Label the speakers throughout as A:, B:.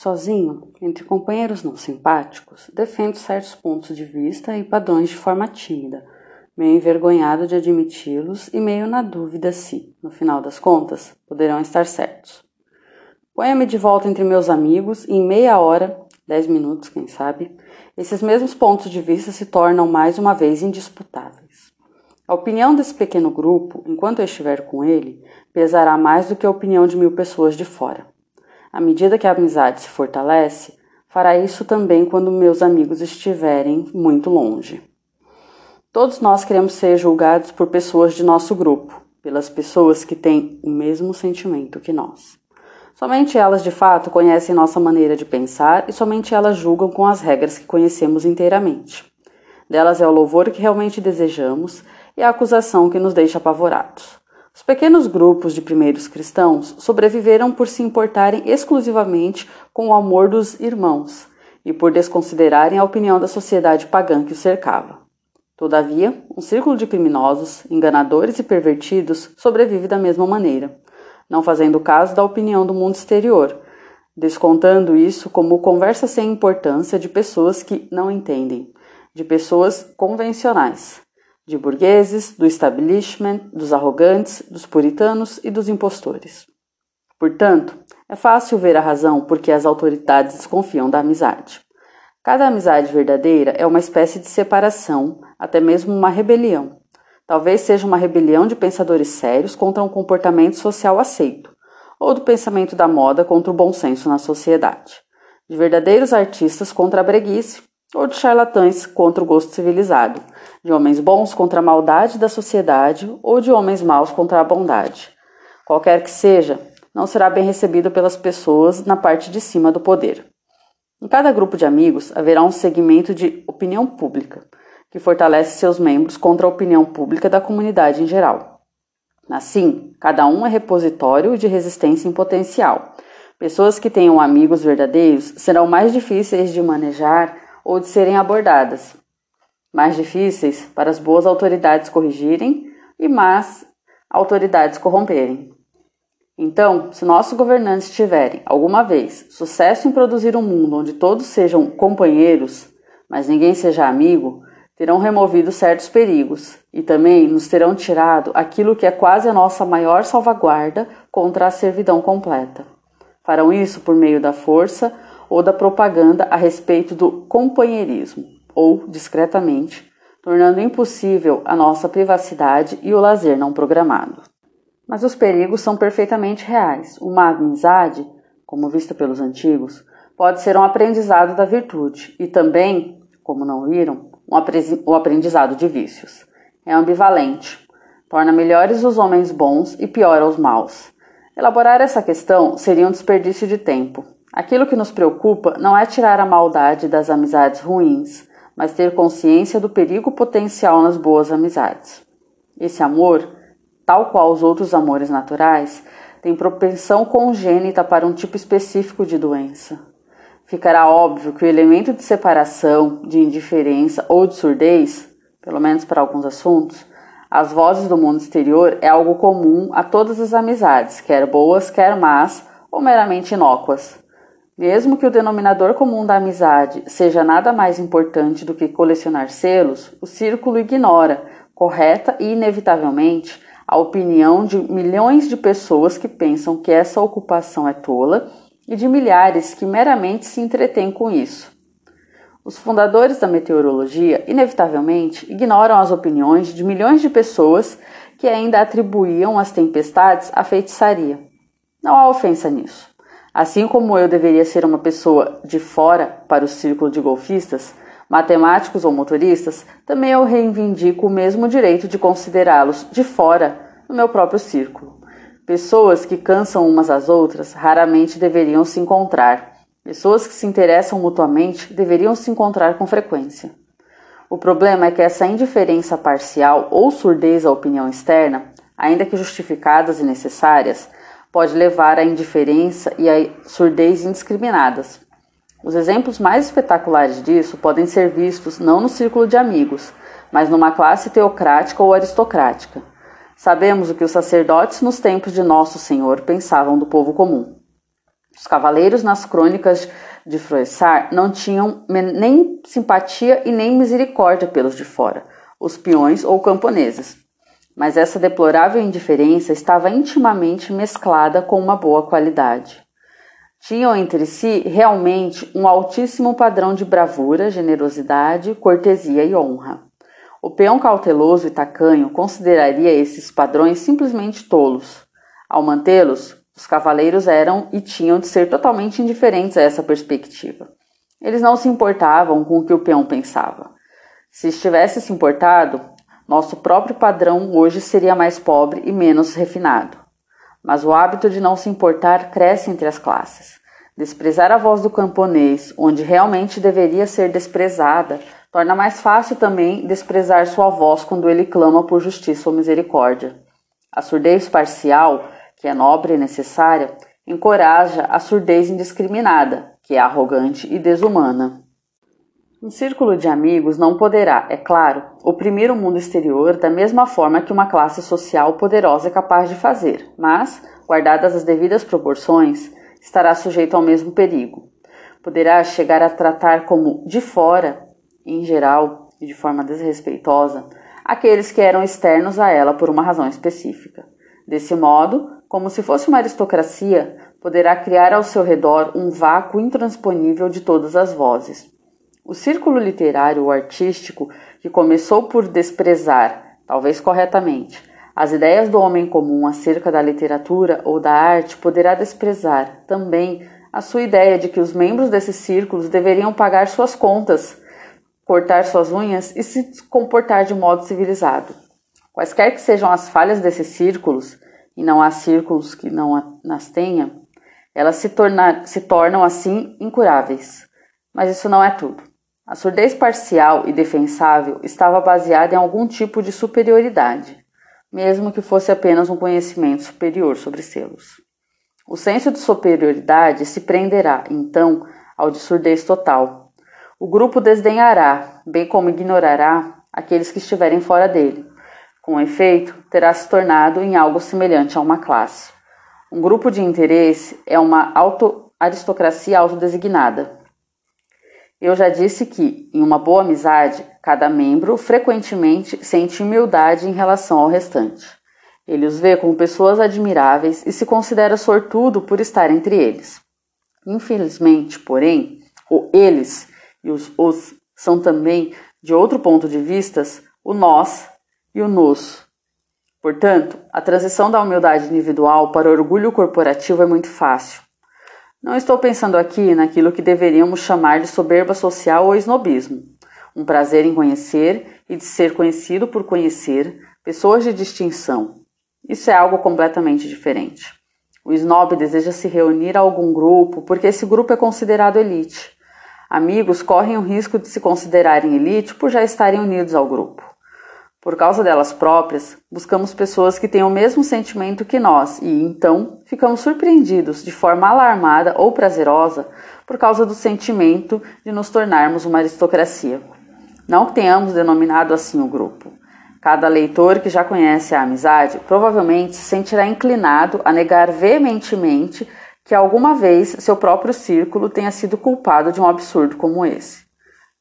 A: Sozinho, entre companheiros não simpáticos, defendo certos pontos de vista e padrões de forma tímida, meio envergonhado de admiti-los e meio na dúvida se, no final das contas, poderão estar certos. Ponha-me de volta entre meus amigos e em meia hora, dez minutos, quem sabe, esses mesmos pontos de vista se tornam mais uma vez indisputáveis. A opinião desse pequeno grupo, enquanto eu estiver com ele, pesará mais do que a opinião de mil pessoas de fora. À medida que a amizade se fortalece, fará isso também quando meus amigos estiverem muito longe. Todos nós queremos ser julgados por pessoas de nosso grupo, pelas pessoas que têm o mesmo sentimento que nós. Somente elas de fato conhecem nossa maneira de pensar e somente elas julgam com as regras que conhecemos inteiramente. Delas é o louvor que realmente desejamos e a acusação que nos deixa apavorados. Os pequenos grupos de primeiros cristãos sobreviveram por se importarem exclusivamente com o amor dos irmãos e por desconsiderarem a opinião da sociedade pagã que os cercava. Todavia, um círculo de criminosos, enganadores e pervertidos sobrevive da mesma maneira, não fazendo caso da opinião do mundo exterior, descontando isso como conversa sem importância de pessoas que não entendem, de pessoas convencionais, de burgueses, do establishment, dos arrogantes, dos puritanos e dos impostores. Portanto, é fácil ver a razão por que as autoridades desconfiam da amizade. Cada amizade verdadeira é uma espécie de separação, até mesmo uma rebelião. Talvez seja uma rebelião de pensadores sérios contra um comportamento social aceito, ou do pensamento da moda contra o bom senso na sociedade, de verdadeiros artistas contra a breguice, ou de charlatães contra o gosto civilizado, de homens bons contra a maldade da sociedade ou de homens maus contra a bondade. Qualquer que seja, não será bem recebido pelas pessoas na parte de cima do poder. Em cada grupo de amigos haverá um segmento de opinião pública, que fortalece seus membros contra a opinião pública da comunidade em geral. Assim, cada um é repositório de resistência em potencial. Pessoas que tenham amigos verdadeiros serão mais difíceis de manejar ou de serem abordadas, mais difíceis para as boas autoridades corrigirem e más autoridades corromperem. Então, se nossos governantes tiverem, alguma vez, sucesso em produzir um mundo onde todos sejam companheiros, mas ninguém seja amigo, terão removido certos perigos e também nos terão tirado aquilo que é quase a nossa maior salvaguarda contra a servidão completa. Farão isso por meio da força ou da propaganda a respeito do companheirismo, ou discretamente, tornando impossível a nossa privacidade e o lazer não programado. Mas os perigos são perfeitamente reais. Uma amizade, como vista pelos antigos, pode ser um aprendizado da virtude e também, como não viram, um aprendizado de vícios. É ambivalente. Torna melhores os homens bons e piora os maus. Elaborar essa questão seria um desperdício de tempo, Aquilo que nos preocupa não é tirar a maldade das amizades ruins, mas ter consciência do perigo potencial nas boas amizades. Esse amor, tal qual os outros amores naturais, tem propensão congênita para um tipo específico de doença. Ficará óbvio que o elemento de separação, de indiferença ou de surdez, pelo menos para alguns assuntos, as vozes do mundo exterior é algo comum a todas as amizades, quer boas, quer más ou meramente inócuas. Mesmo que o denominador comum da amizade seja nada mais importante do que colecionar selos, o círculo ignora, correta e inevitavelmente, a opinião de milhões de pessoas que pensam que essa ocupação é tola e de milhares que meramente se entretêm com isso. Os fundadores da meteorologia, inevitavelmente, ignoram as opiniões de milhões de pessoas que ainda atribuíam as tempestades à feitiçaria. Não há ofensa nisso. Assim como eu deveria ser uma pessoa de fora para o círculo de golfistas, matemáticos ou motoristas, também eu reivindico o mesmo direito de considerá-los de fora no meu próprio círculo. Pessoas que cansam umas às outras raramente deveriam se encontrar. Pessoas que se interessam mutuamente deveriam se encontrar com frequência. O problema é que essa indiferença parcial ou surdez à opinião externa, ainda que justificadas e necessárias, pode levar à indiferença e à surdez indiscriminadas. Os exemplos mais espetaculares disso podem ser vistos não no círculo de amigos, mas numa classe teocrática ou aristocrática. Sabemos o que os sacerdotes nos tempos de Nosso Senhor pensavam do povo comum. Os cavaleiros nas crônicas de Froissart não tinham nem simpatia e nem misericórdia pelos de fora, os peões ou camponeses. Mas essa deplorável indiferença estava intimamente mesclada com uma boa qualidade. Tinham entre si realmente um altíssimo padrão de bravura, generosidade, cortesia e honra. O peão cauteloso e tacanho consideraria esses padrões simplesmente tolos. Ao mantê-los, os cavaleiros eram e tinham de ser totalmente indiferentes a essa perspectiva. Eles não se importavam com o que o peão pensava. Se estivesse se importado, nosso próprio padrão hoje seria mais pobre e menos refinado. Mas o hábito de não se importar cresce entre as classes. Desprezar a voz do camponês, onde realmente deveria ser desprezada, torna mais fácil também desprezar sua voz quando ele clama por justiça ou misericórdia. A surdez parcial, que é nobre e necessária, encoraja a surdez indiscriminada, que é arrogante e desumana. Um círculo de amigos não poderá, é claro, oprimir o mundo exterior da mesma forma que uma classe social poderosa é capaz de fazer, mas, guardadas as devidas proporções, estará sujeito ao mesmo perigo. Poderá chegar a tratar como de fora, em geral e de forma desrespeitosa, aqueles que eram externos a ela por uma razão específica. Desse modo, como se fosse uma aristocracia, poderá criar ao seu redor um vácuo intransponível de todas as vozes o círculo literário ou artístico, que começou por desprezar, talvez corretamente, as ideias do homem comum acerca da literatura ou da arte, poderá desprezar também a sua ideia de que os membros desses círculos deveriam pagar suas contas, cortar suas unhas e se comportar de modo civilizado. Quaisquer que sejam as falhas desses círculos, e não há círculos que não as tenha, elas se, tornar, se tornam assim incuráveis. Mas isso não é tudo. A surdez parcial e defensável estava baseada em algum tipo de superioridade, mesmo que fosse apenas um conhecimento superior sobre selos. O senso de superioridade se prenderá, então, ao de surdez total. O grupo desdenhará, bem como ignorará, aqueles que estiverem fora dele. Com efeito, terá se tornado em algo semelhante a uma classe. Um grupo de interesse é uma auto aristocracia autodesignada, eu já disse que, em uma boa amizade, cada membro frequentemente sente humildade em relação ao restante. Ele os vê como pessoas admiráveis e se considera sortudo por estar entre eles. Infelizmente, porém, o eles e os os são também, de outro ponto de vista, o nós e o nos. Portanto, a transição da humildade individual para o orgulho corporativo é muito fácil. Não estou pensando aqui naquilo que deveríamos chamar de soberba social ou snobismo, um prazer em conhecer e de ser conhecido por conhecer pessoas de distinção. Isso é algo completamente diferente. O snob deseja se reunir a algum grupo porque esse grupo é considerado elite. Amigos correm o risco de se considerarem elite por já estarem unidos ao grupo. Por causa delas próprias, buscamos pessoas que tenham o mesmo sentimento que nós e, então, ficamos surpreendidos de forma alarmada ou prazerosa por causa do sentimento de nos tornarmos uma aristocracia. Não que tenhamos denominado assim o grupo. Cada leitor que já conhece a amizade provavelmente se sentirá inclinado a negar veementemente que alguma vez seu próprio círculo tenha sido culpado de um absurdo como esse.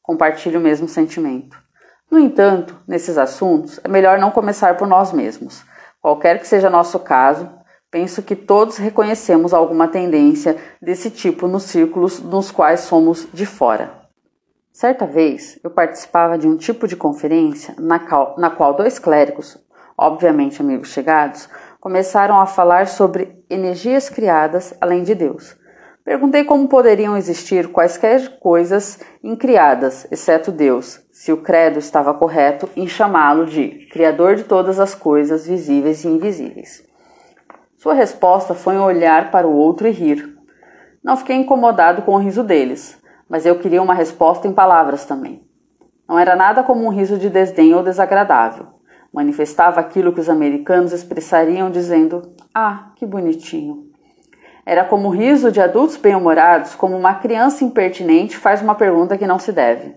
A: Compartilhe o mesmo sentimento. No entanto, nesses assuntos, é melhor não começar por nós mesmos. Qualquer que seja nosso caso, penso que todos reconhecemos alguma tendência desse tipo nos círculos nos quais somos de fora. Certa vez, eu participava de um tipo de conferência na qual, na qual dois clérigos, obviamente amigos chegados, começaram a falar sobre energias criadas além de Deus. Perguntei como poderiam existir quaisquer coisas incriadas, exceto Deus, se o credo estava correto em chamá-lo de Criador de todas as coisas visíveis e invisíveis. Sua resposta foi um olhar para o outro e rir. Não fiquei incomodado com o riso deles, mas eu queria uma resposta em palavras também. Não era nada como um riso de desdém ou desagradável. Manifestava aquilo que os americanos expressariam dizendo: Ah, que bonitinho. Era como o riso de adultos bem-humorados, como uma criança impertinente faz uma pergunta que não se deve.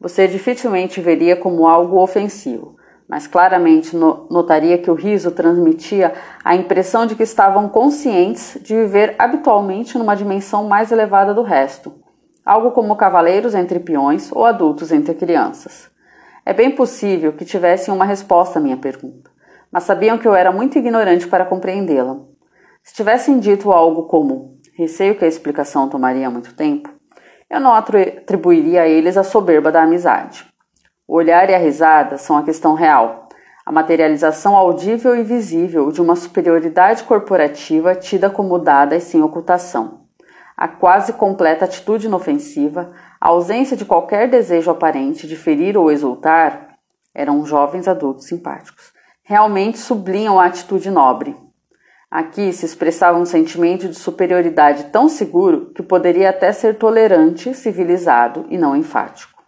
A: Você dificilmente veria como algo ofensivo, mas claramente notaria que o riso transmitia a impressão de que estavam conscientes de viver habitualmente numa dimensão mais elevada do resto, algo como cavaleiros entre peões ou adultos entre crianças. É bem possível que tivessem uma resposta à minha pergunta, mas sabiam que eu era muito ignorante para compreendê-la. Se tivessem dito algo como receio que a explicação tomaria muito tempo, eu não atribuiria a eles a soberba da amizade. O olhar e a risada são a questão real, a materialização audível e visível de uma superioridade corporativa tida como dada e sem ocultação. A quase completa atitude inofensiva, a ausência de qualquer desejo aparente de ferir ou exultar, eram jovens adultos simpáticos. Realmente sublinham a atitude nobre. Aqui se expressava um sentimento de superioridade tão seguro que poderia até ser tolerante, civilizado e não enfático.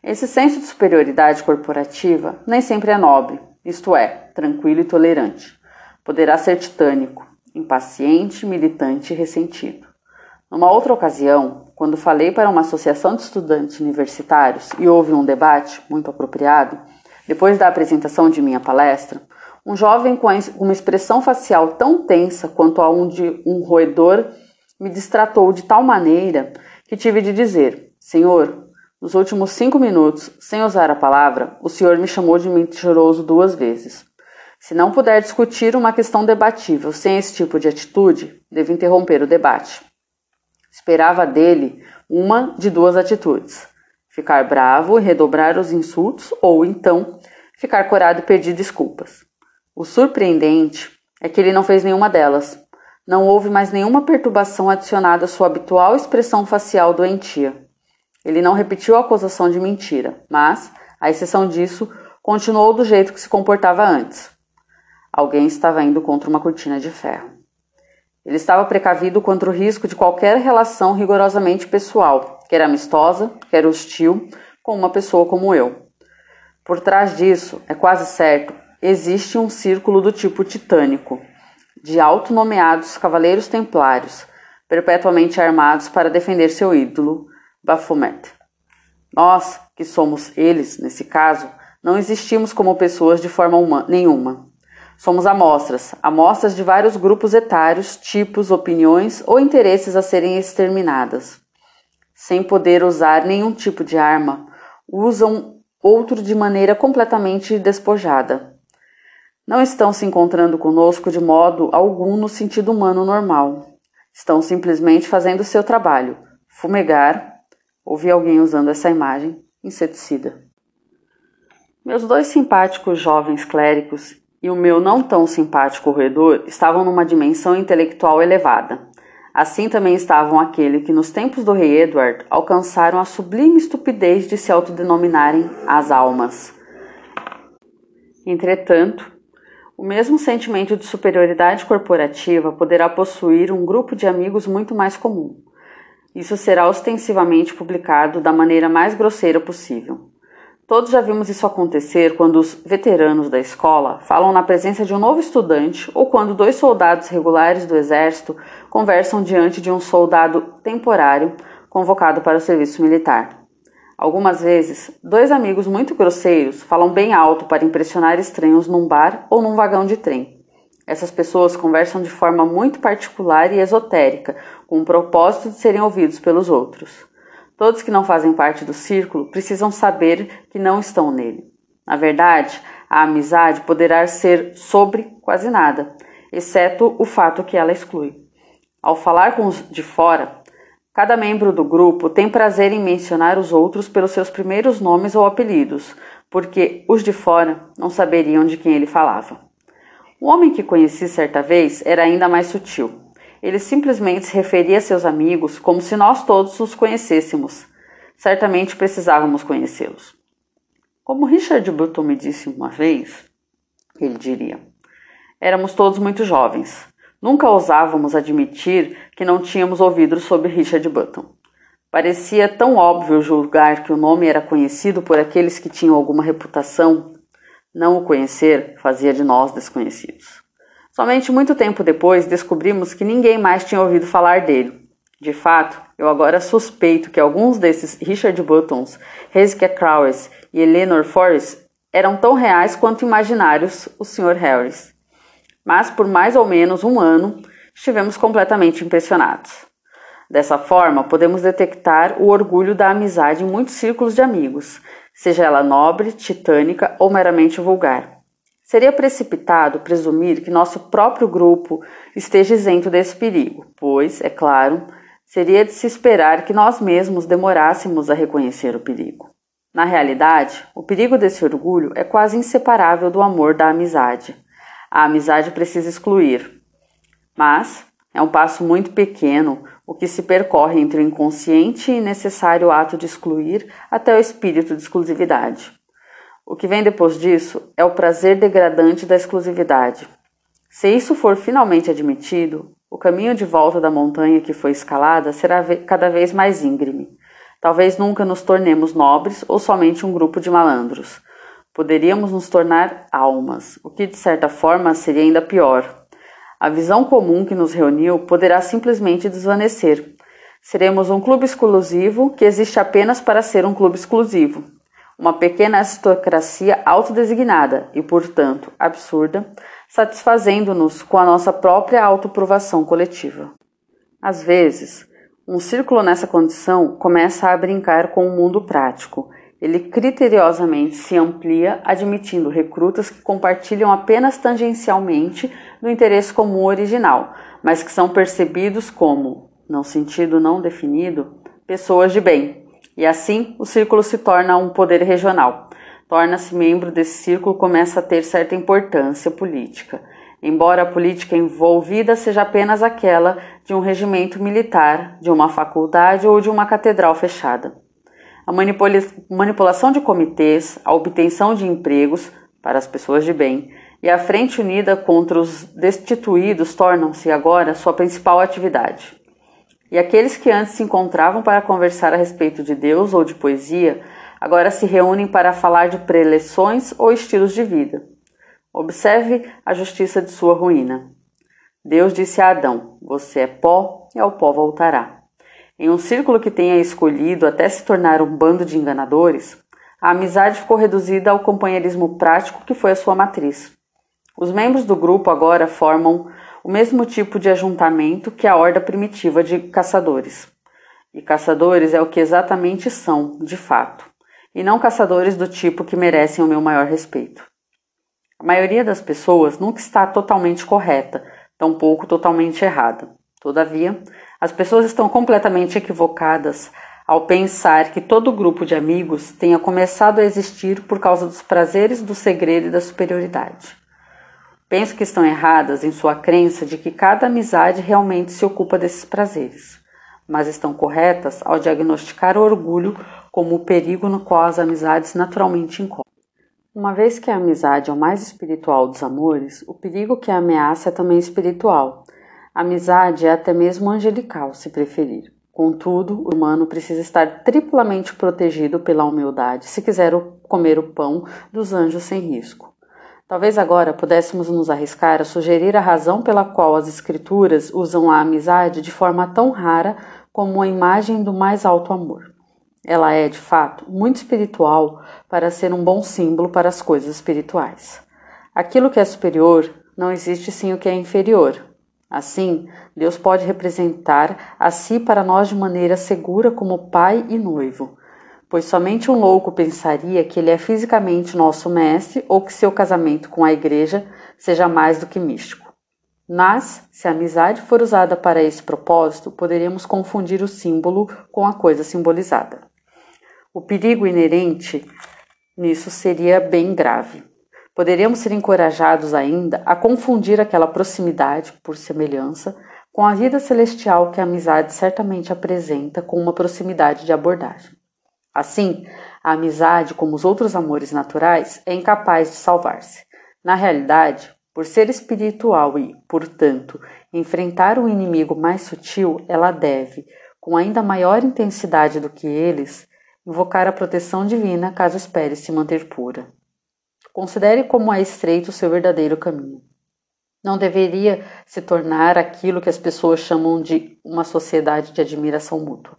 A: Esse senso de superioridade corporativa nem sempre é nobre, isto é, tranquilo e tolerante. Poderá ser titânico, impaciente, militante e ressentido. Numa outra ocasião, quando falei para uma associação de estudantes universitários e houve um debate muito apropriado, depois da apresentação de minha palestra, um jovem com uma expressão facial tão tensa quanto a um de um roedor me distratou de tal maneira que tive de dizer: Senhor, nos últimos cinco minutos, sem usar a palavra, o senhor me chamou de mentiroso duas vezes. Se não puder discutir uma questão debatível sem esse tipo de atitude, devo interromper o debate. Esperava dele uma de duas atitudes: ficar bravo e redobrar os insultos, ou então ficar corado e pedir desculpas. O surpreendente é que ele não fez nenhuma delas. Não houve mais nenhuma perturbação adicionada à sua habitual expressão facial doentia. Ele não repetiu a acusação de mentira, mas, à exceção disso, continuou do jeito que se comportava antes. Alguém estava indo contra uma cortina de ferro. Ele estava precavido contra o risco de qualquer relação rigorosamente pessoal, quer amistosa, quer hostil, com uma pessoa como eu. Por trás disso, é quase certo, existe um círculo do tipo titânico, de autonomeados cavaleiros templários, perpetuamente armados para defender seu ídolo, Baphomet. Nós, que somos eles, nesse caso, não existimos como pessoas de forma nenhuma. Somos amostras, amostras de vários grupos etários, tipos, opiniões ou interesses a serem exterminadas. Sem poder usar nenhum tipo de arma, usam outro de maneira completamente despojada. Não estão se encontrando conosco de modo algum no sentido humano normal. Estão simplesmente fazendo o seu trabalho, fumegar, Ouvi alguém usando essa imagem, inseticida. Meus dois simpáticos jovens clérigos e o meu não tão simpático roedor estavam numa dimensão intelectual elevada. Assim também estavam aquele que, nos tempos do rei Edward, alcançaram a sublime estupidez de se autodenominarem as almas. Entretanto, o mesmo sentimento de superioridade corporativa poderá possuir um grupo de amigos muito mais comum isso será ostensivamente publicado da maneira mais grosseira possível. Todos já vimos isso acontecer quando os veteranos da escola falam na presença de um novo estudante ou quando dois soldados regulares do exército conversam diante de um soldado temporário convocado para o serviço militar. Algumas vezes, dois amigos muito grosseiros falam bem alto para impressionar estranhos num bar ou num vagão de trem. Essas pessoas conversam de forma muito particular e esotérica, com o propósito de serem ouvidos pelos outros. Todos que não fazem parte do círculo precisam saber que não estão nele. Na verdade, a amizade poderá ser sobre quase nada, exceto o fato que ela exclui. Ao falar com os de fora, cada membro do grupo tem prazer em mencionar os outros pelos seus primeiros nomes ou apelidos, porque os de fora não saberiam de quem ele falava. O homem que conheci certa vez era ainda mais sutil. Ele simplesmente se referia a seus amigos como se nós todos os conhecêssemos. Certamente precisávamos conhecê-los. Como Richard Button me disse uma vez, ele diria: éramos todos muito jovens. Nunca ousávamos admitir que não tínhamos ouvido sobre Richard Button. Parecia tão óbvio julgar que o nome era conhecido por aqueles que tinham alguma reputação não o conhecer fazia de nós desconhecidos. Somente muito tempo depois descobrimos que ninguém mais tinha ouvido falar dele. De fato, eu agora suspeito que alguns desses Richard Buttons, Hezekiah Crowes e Eleanor Forrest eram tão reais quanto imaginários o Sr. Harris. Mas por mais ou menos um ano estivemos completamente impressionados. Dessa forma, podemos detectar o orgulho da amizade em muitos círculos de amigos, seja ela nobre, titânica ou meramente vulgar. Seria precipitado presumir que nosso próprio grupo esteja isento desse perigo, pois, é claro, seria de se esperar que nós mesmos demorássemos a reconhecer o perigo. Na realidade, o perigo desse orgulho é quase inseparável do amor da amizade. A amizade precisa excluir. Mas é um passo muito pequeno o que se percorre entre o inconsciente e necessário ato de excluir até o espírito de exclusividade. O que vem depois disso é o prazer degradante da exclusividade. Se isso for finalmente admitido, o caminho de volta da montanha que foi escalada será cada vez mais íngreme. Talvez nunca nos tornemos nobres ou somente um grupo de malandros. Poderíamos nos tornar almas, o que de certa forma seria ainda pior. A visão comum que nos reuniu poderá simplesmente desvanecer. Seremos um clube exclusivo que existe apenas para ser um clube exclusivo uma pequena aristocracia autodesignada e, portanto, absurda, satisfazendo-nos com a nossa própria autoprovação coletiva. Às vezes, um círculo nessa condição começa a brincar com o mundo prático. Ele criteriosamente se amplia, admitindo recrutas que compartilham apenas tangencialmente do interesse comum original, mas que são percebidos como, no sentido não definido, pessoas de bem, e assim, o círculo se torna um poder regional. Torna-se membro desse círculo começa a ter certa importância política, embora a política envolvida seja apenas aquela de um regimento militar, de uma faculdade ou de uma catedral fechada. A manipula manipulação de comitês, a obtenção de empregos para as pessoas de bem e a frente unida contra os destituídos tornam-se agora sua principal atividade. E aqueles que antes se encontravam para conversar a respeito de Deus ou de poesia, agora se reúnem para falar de preleções ou estilos de vida. Observe a justiça de sua ruína. Deus disse a Adão: Você é pó e ao pó voltará. Em um círculo que tenha escolhido até se tornar um bando de enganadores, a amizade ficou reduzida ao companheirismo prático que foi a sua matriz. Os membros do grupo agora formam o mesmo tipo de ajuntamento que a horda primitiva de caçadores. E caçadores é o que exatamente são, de fato, e não caçadores do tipo que merecem o meu maior respeito. A maioria das pessoas nunca está totalmente correta, tampouco totalmente errada. Todavia, as pessoas estão completamente equivocadas ao pensar que todo grupo de amigos tenha começado a existir por causa dos prazeres do segredo e da superioridade. Penso que estão erradas em sua crença de que cada amizade realmente se ocupa desses prazeres, mas estão corretas ao diagnosticar o orgulho como o perigo no qual as amizades naturalmente incorrem. Uma vez que a amizade é o mais espiritual dos amores, o perigo que a ameaça é também espiritual. Amizade é até mesmo angelical, se preferir. Contudo, o humano precisa estar triplamente protegido pela humildade se quiser comer o pão dos anjos sem risco. Talvez agora pudéssemos nos arriscar a sugerir a razão pela qual as Escrituras usam a amizade de forma tão rara como a imagem do mais alto amor. Ela é, de fato, muito espiritual para ser um bom símbolo para as coisas espirituais. Aquilo que é superior não existe sem o que é inferior. Assim, Deus pode representar a si para nós de maneira segura como pai e noivo, pois somente um louco pensaria que ele é fisicamente nosso mestre ou que seu casamento com a igreja seja mais do que místico. Mas, se a amizade for usada para esse propósito, poderíamos confundir o símbolo com a coisa simbolizada. O perigo inerente nisso seria bem grave. Poderíamos ser encorajados ainda a confundir aquela proximidade, por semelhança, com a vida celestial que a amizade certamente apresenta com uma proximidade de abordagem. Assim, a amizade, como os outros amores naturais, é incapaz de salvar-se. Na realidade, por ser espiritual e, portanto, enfrentar um inimigo mais sutil, ela deve, com ainda maior intensidade do que eles, invocar a proteção divina caso espere se manter pura. Considere como é estreito o seu verdadeiro caminho. Não deveria se tornar aquilo que as pessoas chamam de uma sociedade de admiração mútua.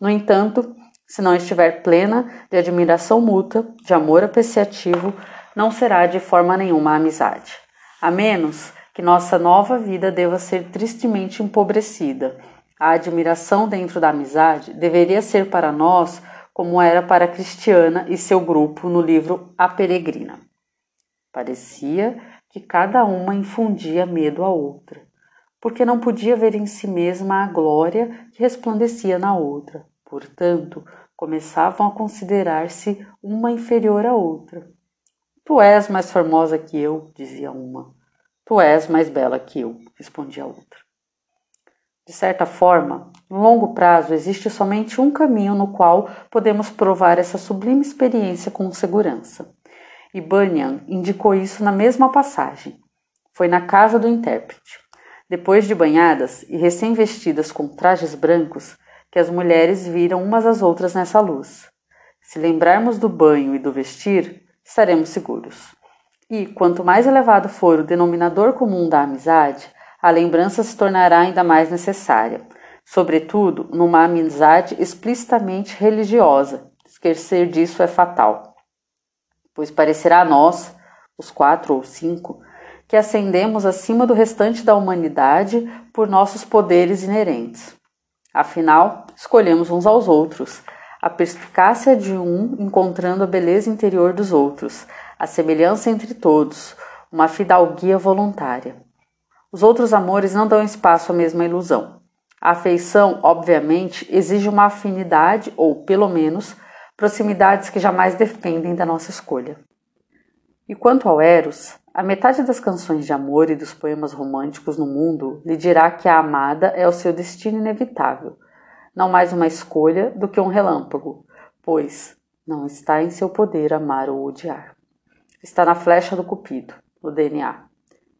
A: No entanto, se não estiver plena de admiração mútua, de amor apreciativo, não será de forma nenhuma amizade, a menos que nossa nova vida deva ser tristemente empobrecida. A admiração dentro da amizade deveria ser para nós como era para Cristiana e seu grupo no livro A Peregrina. Parecia que cada uma infundia medo à outra, porque não podia ver em si mesma a glória que resplandecia na outra. Portanto, começavam a considerar-se uma inferior à outra. Tu és mais formosa que eu, dizia uma. Tu és mais bela que eu, respondia a outra. De certa forma, no longo prazo existe somente um caminho no qual podemos provar essa sublime experiência com segurança. E Bunyan indicou isso na mesma passagem. Foi na casa do intérprete. Depois de banhadas e recém-vestidas com trajes brancos, que as mulheres viram umas às outras nessa luz. Se lembrarmos do banho e do vestir, estaremos seguros. E quanto mais elevado for o denominador comum da amizade, a lembrança se tornará ainda mais necessária, sobretudo numa amizade explicitamente religiosa. Esquecer disso é fatal pois parecerá a nós, os quatro ou cinco, que ascendemos acima do restante da humanidade por nossos poderes inerentes. Afinal, escolhemos uns aos outros, a perspicácia de um encontrando a beleza interior dos outros, a semelhança entre todos, uma fidalguia voluntária. Os outros amores não dão espaço à mesma ilusão. A afeição, obviamente, exige uma afinidade, ou, pelo menos, proximidades que jamais dependem da nossa escolha. E quanto ao Eros, a metade das canções de amor e dos poemas românticos no mundo lhe dirá que a amada é o seu destino inevitável, não mais uma escolha do que um relâmpago, pois não está em seu poder amar ou odiar. Está na flecha do cupido, no DNA,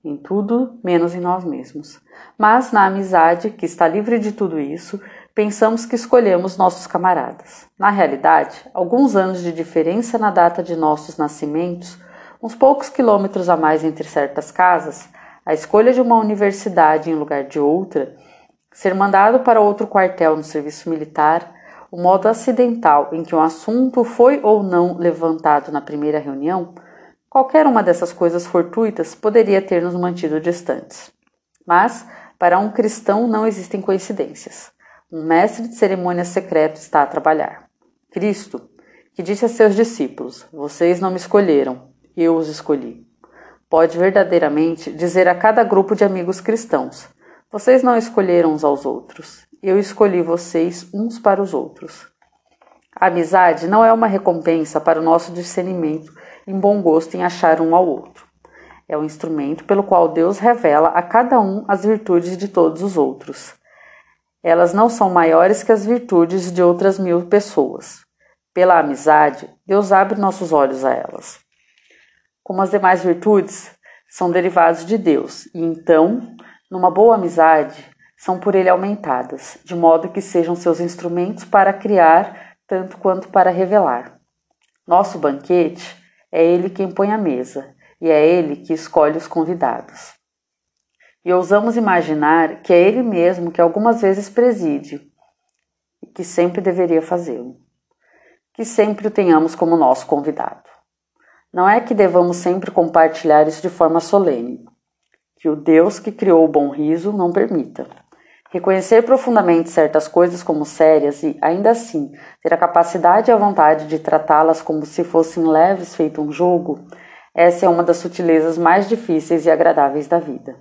A: em tudo menos em nós mesmos. Mas na amizade, que está livre de tudo isso, pensamos que escolhemos nossos camaradas. Na realidade, alguns anos de diferença na data de nossos nascimentos, uns poucos quilômetros a mais entre certas casas, a escolha de uma universidade em lugar de outra, ser mandado para outro quartel no serviço militar, o modo acidental em que um assunto foi ou não levantado na primeira reunião, qualquer uma dessas coisas fortuitas poderia ter nos mantido distantes. Mas, para um cristão não existem coincidências. Um mestre de cerimônias secreto está a trabalhar. Cristo, que disse a seus discípulos: Vocês não me escolheram, eu os escolhi. Pode verdadeiramente dizer a cada grupo de amigos cristãos: Vocês não escolheram uns aos outros, eu escolhi vocês uns para os outros. A amizade não é uma recompensa para o nosso discernimento em bom gosto em achar um ao outro. É o um instrumento pelo qual Deus revela a cada um as virtudes de todos os outros. Elas não são maiores que as virtudes de outras mil pessoas. Pela amizade, Deus abre nossos olhos a elas. Como as demais virtudes, são derivados de Deus, e então, numa boa amizade, são por Ele aumentadas, de modo que sejam seus instrumentos para criar, tanto quanto para revelar. Nosso banquete é Ele quem põe a mesa, e é Ele que escolhe os convidados e ousamos imaginar que é ele mesmo que algumas vezes preside e que sempre deveria fazê-lo. Que sempre o tenhamos como nosso convidado. Não é que devamos sempre compartilhar isso de forma solene, que o Deus que criou o bom riso não permita. Reconhecer profundamente certas coisas como sérias e, ainda assim, ter a capacidade e a vontade de tratá-las como se fossem leves feito um jogo, essa é uma das sutilezas mais difíceis e agradáveis da vida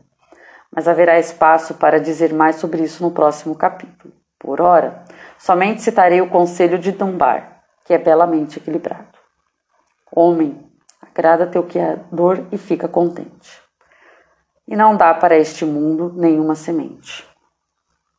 A: mas haverá espaço para dizer mais sobre isso no próximo capítulo. Por ora, somente citarei o conselho de Dunbar, que é belamente equilibrado. Homem, agrada teu Criador e fica contente. E não dá para este mundo nenhuma semente.